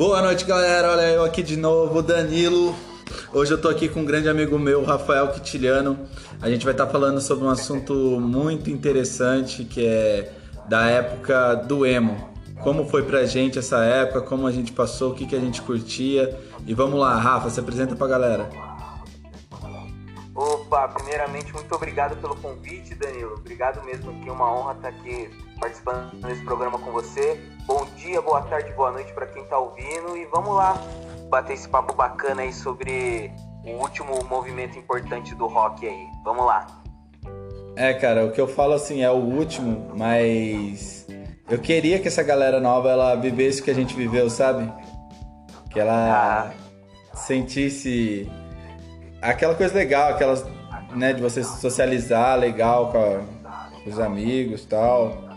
Boa noite, galera. Olha eu aqui de novo, Danilo. Hoje eu tô aqui com um grande amigo meu, Rafael Quitiliano. A gente vai estar falando sobre um assunto muito interessante que é da época do emo. Como foi pra gente essa época, como a gente passou, o que, que a gente curtia. E vamos lá, Rafa, se apresenta pra galera. Opa, primeiramente, muito obrigado pelo convite, Danilo. Obrigado mesmo, que é uma honra estar aqui participando desse programa com você. Bom dia, boa tarde, boa noite para quem está ouvindo e vamos lá bater esse papo bacana aí sobre o último movimento importante do rock aí. Vamos lá. É, cara, o que eu falo assim é o último, mas eu queria que essa galera nova ela vivesse o que a gente viveu, sabe? Que ela ah. sentisse aquela coisa legal, aquelas, né, de você socializar legal com, os amigos, tal.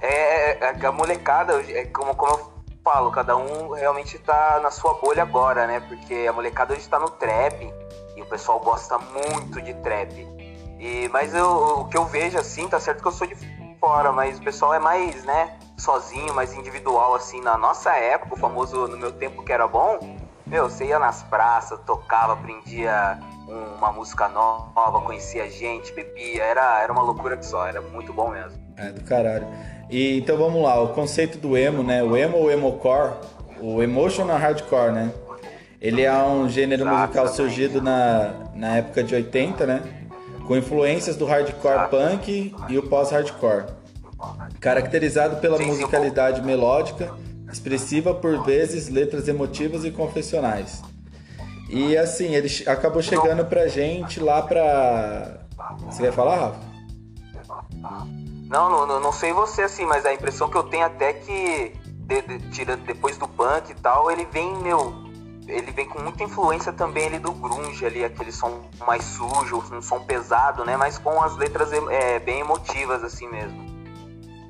É, é, é, a molecada, é como, como eu falo, cada um realmente tá na sua bolha agora, né? Porque a molecada hoje tá no trap e o pessoal gosta muito de trap. E, mas eu, o que eu vejo assim, tá certo que eu sou de fora, mas o pessoal é mais, né, sozinho, mais individual, assim. Na nossa época, o famoso no meu tempo que era bom, meu, você ia nas praças, tocava, aprendia uma música nova, conhecia gente, bebia, era, era uma loucura que só, era muito bom mesmo. É, do caralho. E, então vamos lá, o conceito do emo, né? O emo ou emocore, o emotional hardcore, né? Ele é um gênero musical surgido na, na época de 80, né? Com influências do hardcore punk e o pós-hardcore. Caracterizado pela musicalidade melódica, expressiva por vezes, letras emotivas e confessionais. E assim, ele acabou chegando pra gente lá pra. Você quer falar, Rafa? Não, não, não sei você assim, mas a impressão que eu tenho até que de, de, tirando depois do punk e tal, ele vem, meu, ele vem com muita influência também ali do grunge ali, aquele som mais sujo, um som pesado, né? Mas com as letras é, bem emotivas assim mesmo.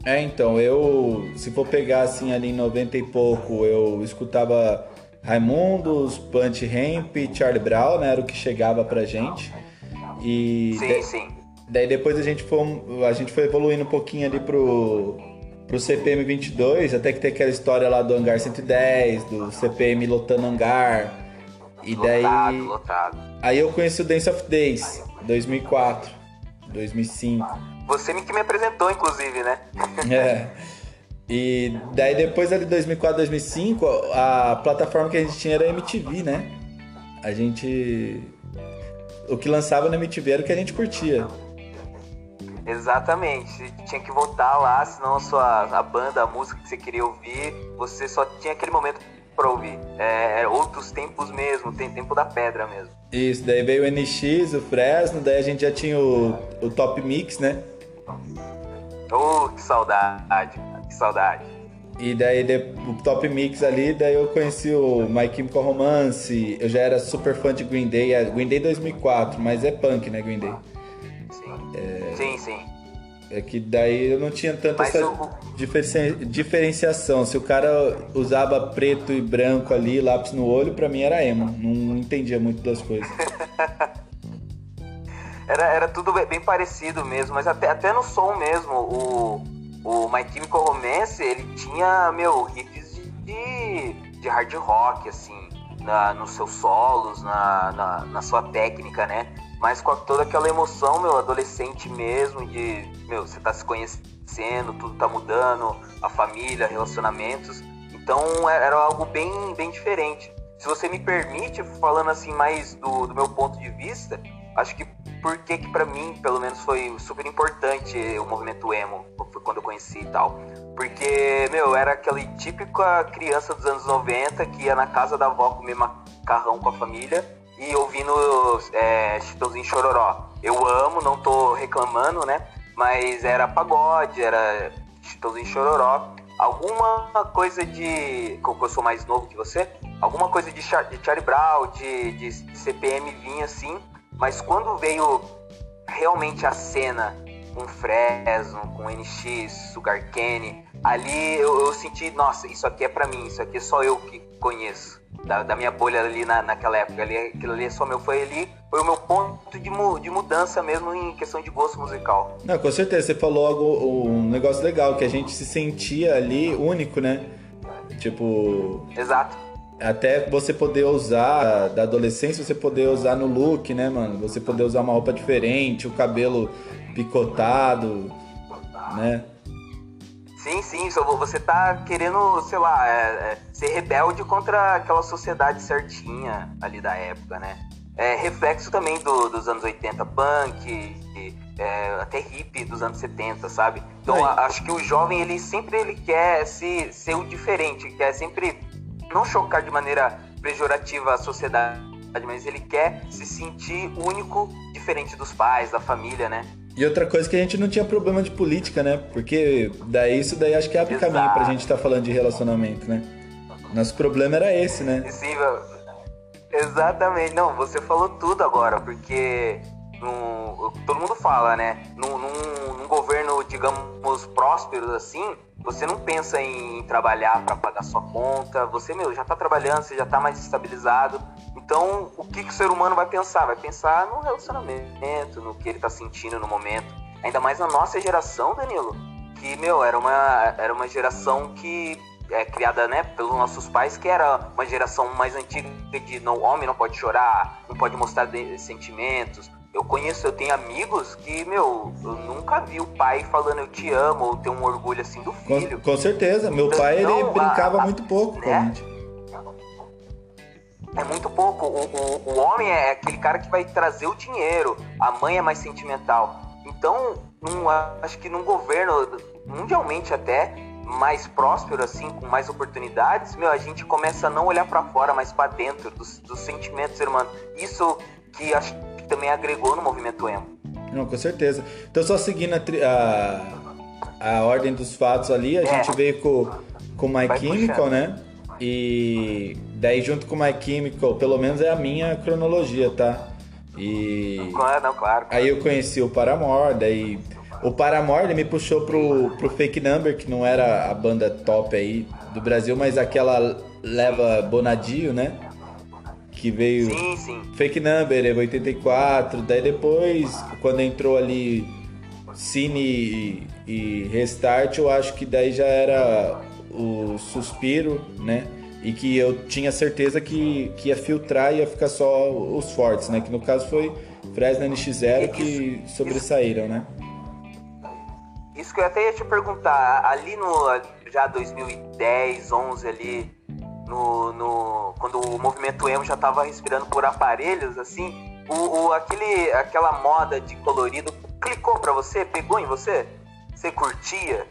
É, então, eu, se for pegar assim ali em 90 e pouco, eu escutava Raimundos, Punch Ramp, Charlie Brown, né? Era o que chegava pra gente. E sim, de... sim. Daí depois a gente foi, a gente foi evoluindo um pouquinho ali pro, pro CPM 22, até que tem aquela história lá do Hangar 110, do CPM lotando hangar. E daí. Lotado, lotado. Aí eu conheci o Dance of Days, 2004, 2005. Você que me apresentou, inclusive, né? é. E daí depois ali 2004, 2005, a plataforma que a gente tinha era a MTV, né? A gente. O que lançava na MTV era o que a gente curtia. Exatamente. Você tinha que votar lá, senão a sua a banda, a música que você queria ouvir, você só tinha aquele momento para ouvir. É, é, outros tempos mesmo, tem tempo da pedra mesmo. Isso, daí veio o NX, o Fresno, daí a gente já tinha o, o Top Mix, né? Oh, que saudade, que saudade. E daí o Top Mix ali, daí eu conheci o My Chemical Romance, eu já era super fã de Green Day, é Green Day 2004, mas é punk, né, Green Day? É... Sim, sim. É que daí eu não tinha tanta essa diferenciação. Se o cara usava preto e branco ali, lápis no olho, pra mim era emo. Não entendia muito das coisas. era, era tudo bem parecido mesmo, mas até, até no som mesmo. O, o My Chemical Romance, ele tinha, meu, riffs de, de hard rock, assim, na, nos seus solos, na, na, na sua técnica, né? mas com toda aquela emoção, meu, adolescente mesmo, de, meu, você tá se conhecendo, tudo tá mudando, a família, relacionamentos. Então é, era algo bem, bem diferente. Se você me permite, falando assim mais do, do meu ponto de vista, acho que porque que para mim, pelo menos, foi super importante o movimento emo, foi quando eu conheci e tal. Porque, meu, era aquela típica criança dos anos 90 que ia na casa da avó comer macarrão com a família e ouvindo é, Chitãozinho Chororó. Eu amo, não tô reclamando, né? Mas era pagode, era Chitãozinho Chororó. Alguma coisa de. Como eu sou mais novo que você, alguma coisa de, Char, de Charlie Brown, de, de CPM vinha assim. Mas quando veio realmente a cena com Fresno, com NX, Sugar Candy, ali eu, eu senti, nossa, isso aqui é para mim, isso aqui é só eu que conheço da, da minha bolha ali na, naquela época. Ali, aquilo ali é só meu, foi ali, foi o meu ponto de, mu, de mudança mesmo em questão de gosto musical. Não, com certeza, você falou algo, um negócio legal, que a gente se sentia ali único, né? Tipo. Exato. Até você poder usar, da adolescência, você poder usar no look, né, mano? Você poder usar uma roupa diferente, o cabelo picotado, né? Sim, sim, só você tá querendo, sei lá, é, é, ser rebelde contra aquela sociedade certinha ali da época, né? É reflexo também do, dos anos 80, punk, é, até hippie dos anos 70, sabe? Então a, acho que o jovem, ele sempre ele quer se, ser o diferente, quer sempre não chocar de maneira pejorativa a sociedade, mas ele quer se sentir único, diferente dos pais, da família, né? E outra coisa que a gente não tinha problema de política, né? Porque daí isso daí acho que abre Exato. caminho pra gente estar tá falando de relacionamento, né? Nosso problema era esse, né? Sim, exatamente. Não, você falou tudo agora, porque no, todo mundo fala, né? Num, num, num, governo, digamos, próspero assim, você não pensa em trabalhar para pagar sua conta, você, meu, já tá trabalhando, você já tá mais estabilizado. Então, o que, que o ser humano vai pensar? Vai pensar no relacionamento, no que ele tá sentindo no momento. Ainda mais na nossa geração, Danilo, que, meu, era uma, era uma geração que é criada, né, pelos nossos pais, que era uma geração mais antiga de não, homem não pode chorar, não pode mostrar sentimentos, eu conheço, eu tenho amigos que, meu, eu nunca vi o pai falando eu te amo ou ter um orgulho assim do filho. Com, com certeza, meu então, pai ele brincava a, muito pouco né? com a gente. É muito pouco. O, o, o homem é aquele cara que vai trazer o dinheiro, a mãe é mais sentimental. Então, num, acho que num governo, mundialmente até, mais próspero, assim, com mais oportunidades, meu, a gente começa a não olhar para fora, mas para dentro dos, dos sentimentos humano. Isso que acho também agregou no movimento emo. Não, com certeza. Então, só seguindo a, a, a ordem dos fatos ali, a é. gente veio com, com My Vai Chemical, puxando. né? E daí, junto com My Chemical, pelo menos é a minha cronologia, tá? E. Claro, não, claro. Aí eu conheci o Paramore, daí. O Paramore ele me puxou pro, pro Fake Number, que não era a banda top aí do Brasil, mas aquela leva Bonadio, né? Que veio sim, sim. Fake Number, 84, daí depois, quando entrou ali Cine e, e Restart, eu acho que daí já era o Suspiro, né? E que eu tinha certeza que, que ia filtrar e ia ficar só os fortes, né? Que no caso foi Fresno NX0 que sobressaíram, né? Isso que eu até ia te perguntar, ali no já 2010, 11 ali, no, no, quando o movimento emo já estava respirando por aparelhos, assim, o, o, aquele, aquela moda de colorido clicou para você? Pegou em você? Você curtia?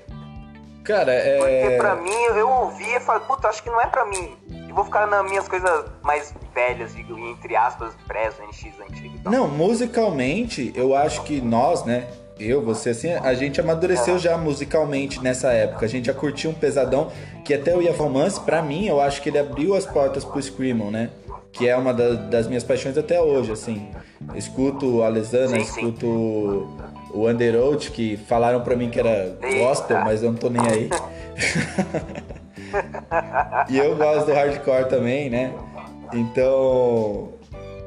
Cara, é. Porque pra mim, eu ouvia e falei, puta, acho que não é pra mim. E vou ficar nas minhas coisas mais velhas, entre aspas, Fresno, NX antigo. Não, musicalmente, eu acho que nós, né? Eu, você, assim, a gente amadureceu já musicalmente nessa época. A gente já curtiu um pesadão que até o Ia Romance, pra mim, eu acho que ele abriu as portas pro Screamo, né? Que é uma da, das minhas paixões até hoje, assim. Escuto a Alesana, escuto o Underoath, que falaram pra mim que era gospel, mas eu não tô nem aí. e eu gosto do hardcore também, né? Então,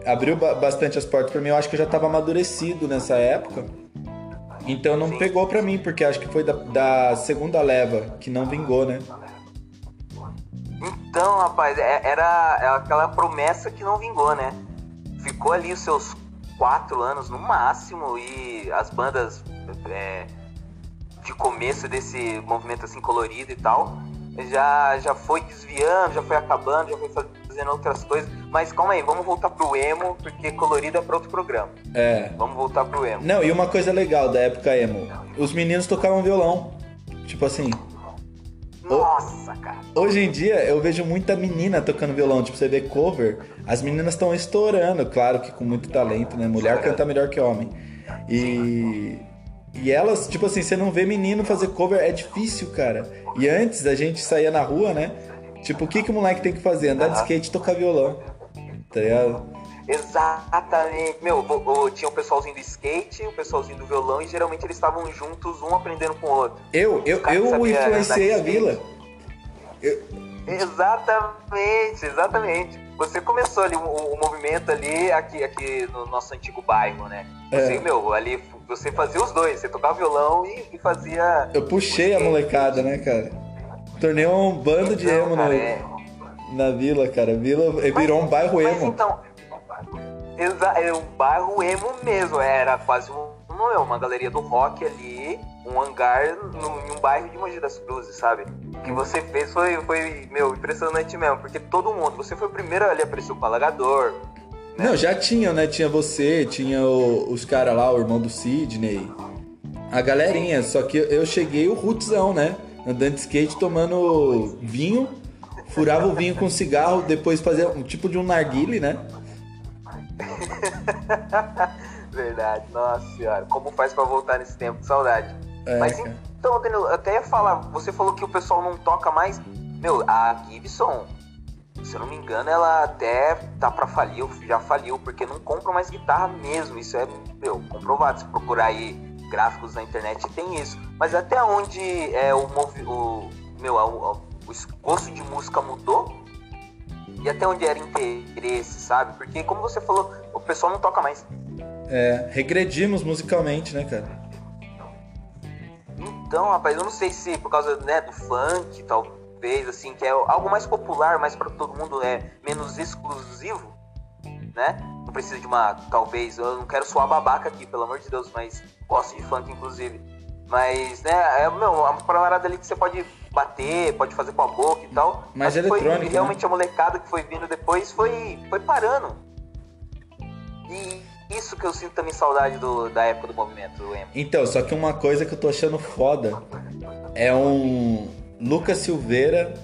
abriu bastante as portas para mim. Eu acho que eu já estava amadurecido nessa época. Então não pegou para mim, porque acho que foi da, da, segunda leva que não vingou, né? Então, rapaz, é, era aquela promessa que não vingou, né? Ficou ali os seus quatro anos no máximo e as bandas é, de começo desse movimento assim colorido e tal já, já foi desviando, já foi acabando, já foi fazendo outras coisas. Mas calma aí, vamos voltar pro emo, porque colorido é pra outro programa. É. Vamos voltar pro emo. Não, e uma coisa legal da época emo: os meninos tocavam violão. Tipo assim. Nossa, cara. Hoje em dia eu vejo muita menina tocando violão. Tipo, você vê cover, as meninas estão estourando, claro que com muito talento, né? Mulher canta melhor que homem. E. E elas, tipo assim, você não vê menino fazer cover, é difícil, cara. E antes a gente saía na rua, né? Tipo, o que, que o moleque tem que fazer? Andar de skate e tocar violão. Tá ligado? Exatamente. Meu, o, tinha o pessoalzinho do skate, o pessoalzinho do violão, e geralmente eles estavam juntos, um aprendendo com o outro. Eu, eu, eu influenciei a vila. Eu... Exatamente, exatamente. Você começou ali o, o, movimento ali aqui, aqui no nosso antigo bairro, né? Você, é. meu, ali você fazia os dois, você tocava violão e, e fazia. Eu puxei a molecada, né, cara? Tornou um bando de emo cara, na, é- na vila, cara. Vila virou um bairro Mas emo. então, é um bairro emo mesmo, era quase um, um- uma galeria do rock ali, um hangar no, em um bairro de Mogi das Cruzes, sabe? O que você fez foi, foi, meu, impressionante mesmo, porque todo mundo, você foi o primeiro ali, apareceu com o Alagador, Não, já tinha, né? Tinha você, tinha o- os caras lá, o irmão do Sidney. A galerinha, só que eu cheguei o rootzão, né? Andando de skate, tomando vinho. Furava o vinho com cigarro, depois fazia um tipo de um narguile, né? Verdade, nossa senhora, como faz pra voltar nesse tempo? Saudade. É, Mas cara. então, Danilo, eu até ia falar, você falou que o pessoal não toca mais. Meu, a Gibson, se eu não me engano, ela até tá pra falir, já faliu, porque não compram mais guitarra mesmo. Isso é, meu, comprovado. Se procurar aí gráficos na internet, tem isso. Mas até onde é o, o meu, o, o gosto de música mudou? E até onde era interesse, sabe? Porque, como você falou, o pessoal não toca mais. É, regredimos musicalmente, né, cara? Então, rapaz, eu não sei se por causa né, do funk, talvez, assim, que é algo mais popular, mais pra todo mundo, é menos exclusivo, né? Não precisa de uma, talvez, eu não quero soar babaca aqui, pelo amor de Deus, mas gosto de funk, inclusive. Mas, né, é meu, uma parada ali que você pode bater, pode fazer com a boca e tal. Acho que foi eletrônico, né? realmente a molecada que foi vindo depois foi, foi parando. E isso que eu sinto também saudade do, da época do movimento, do emo. Então, só que uma coisa que eu tô achando foda é um Lucas Silveira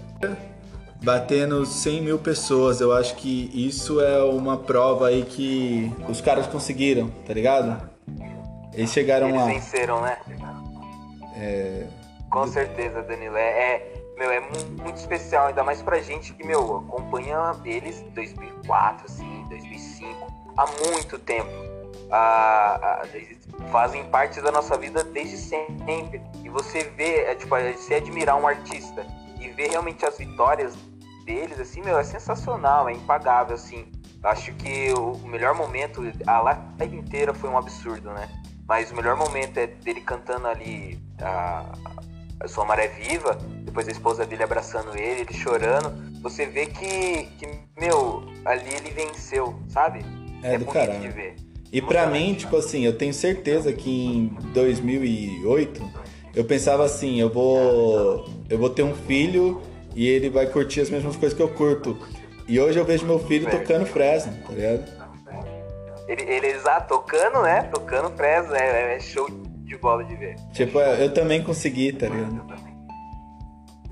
batendo 100 mil pessoas. Eu acho que isso é uma prova aí que os caras conseguiram, tá ligado? Eles chegaram Eles lá. venceram, né? Com certeza, Danilo. É, é, meu, é mu- muito especial, ainda mais pra gente que, meu, acompanha eles em 2004, assim, 2005, há muito tempo. Ah, ah, eles fazem parte da nossa vida desde sempre. E você vê, é, tipo, você admirar um artista e ver realmente as vitórias deles, assim, meu, é sensacional, é impagável, assim. Acho que o melhor momento, a live inteira foi um absurdo, né? Mas o melhor momento é dele cantando ali a, a sua maré viva, depois a esposa dele abraçando ele, ele chorando. Você vê que, que meu, ali ele venceu, sabe? É do bonito caralho. de ver. E pra mim, tipo assim, eu tenho certeza que em 2008 eu pensava assim, eu vou eu vou ter um filho e ele vai curtir as mesmas coisas que eu curto. E hoje eu vejo meu filho É. tocando Fresno, tá ligado? Ele, eles ah, tocando, né? Tocando Fresno, é, é show de bola de ver. Tipo, eu também consegui, tá ligado?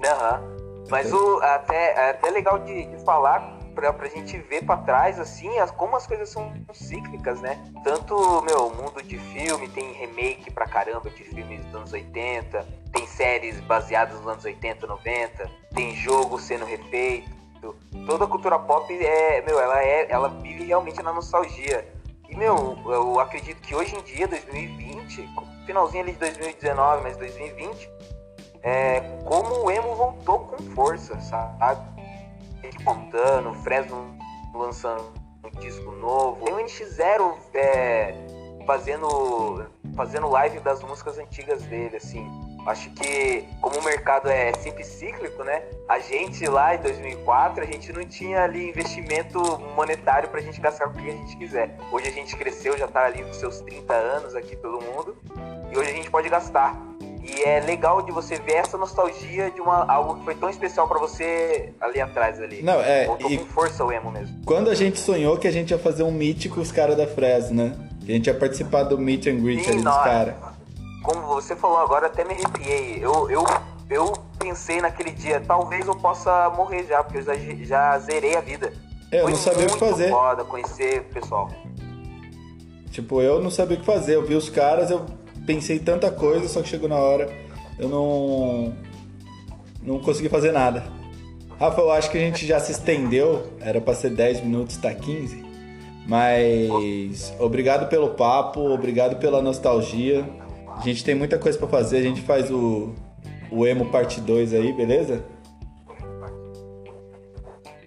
Aham. Mas o, até, é até legal de, de falar pra, pra gente ver pra trás, assim, as, como as coisas são cíclicas, né? Tanto, meu, mundo de filme, tem remake pra caramba de filmes dos anos 80, tem séries baseadas nos anos 80, 90, tem jogo sendo refeito. Toda a cultura pop é, meu, ela é, ela vive realmente na nostalgia. E, meu, eu acredito que hoje em dia, 2020, finalzinho ali de 2019, mas 2020, é, como o emo voltou com força, sabe? Ele contando, Fresno lançando um disco novo, tem o NX0 é, fazendo, fazendo live das músicas antigas dele, assim. Acho que, como o mercado é sempre cíclico, né? A gente lá em 2004, a gente não tinha ali investimento monetário pra gente gastar o que a gente quiser. Hoje a gente cresceu, já tá ali nos seus 30 anos aqui todo mundo, e hoje a gente pode gastar. E é legal de você ver essa nostalgia de uma, algo que foi tão especial pra você ali atrás ali. Não, é, Voltou e- com força o emo mesmo. Quando a gente sonhou que a gente ia fazer um meet com os caras da Fresno, né? Que a gente ia participar do meet and greet Sim, ali dos caras. Como você falou agora, até me arrepiei. Eu, eu, eu pensei naquele dia, talvez eu possa morrer já, porque eu já, já zerei a vida. Eu Foi não sabia o que fazer. foda conhecer o pessoal. Tipo, eu não sabia o que fazer. Eu vi os caras, eu pensei tanta coisa, só que chegou na hora, eu não. Não consegui fazer nada. Rafa, eu acho que a gente já se estendeu. Era pra ser 10 minutos, tá 15. Mas obrigado pelo papo, obrigado pela nostalgia. A gente tem muita coisa pra fazer, a gente faz o, o Emo Parte 2 aí, beleza?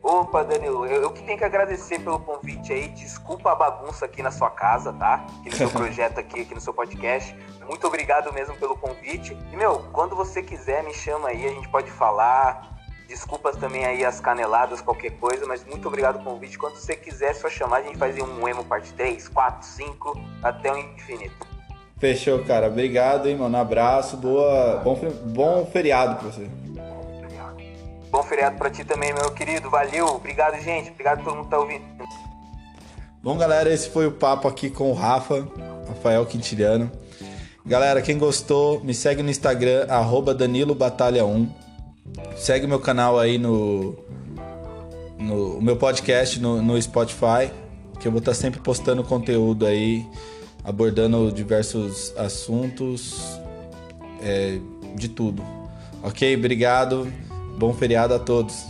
Opa, Danilo, eu, eu que tenho que agradecer pelo convite aí. Desculpa a bagunça aqui na sua casa, tá? Aqui no seu projeto aqui, aqui no seu podcast. muito obrigado mesmo pelo convite. E, meu, quando você quiser, me chama aí, a gente pode falar. Desculpas também aí as caneladas, qualquer coisa, mas muito obrigado pelo convite. Quando você quiser, é só chamar, a gente faz um emo parte 3, 4, 5, até o infinito. Fechou, cara. Obrigado, hein, mano. Abraço, boa, bom, bom feriado pra você. Bom feriado pra ti também, meu querido. Valeu. Obrigado, gente. Obrigado por todo mundo que tá ouvindo. Bom, galera, esse foi o papo aqui com o Rafa, Rafael Quintiliano. Galera, quem gostou, me segue no Instagram, arroba Danilo Batalha 1. Segue meu canal aí no, no meu podcast no, no Spotify, que eu vou estar sempre postando conteúdo aí, abordando diversos assuntos, é, de tudo. Ok? Obrigado. Bom feriado a todos.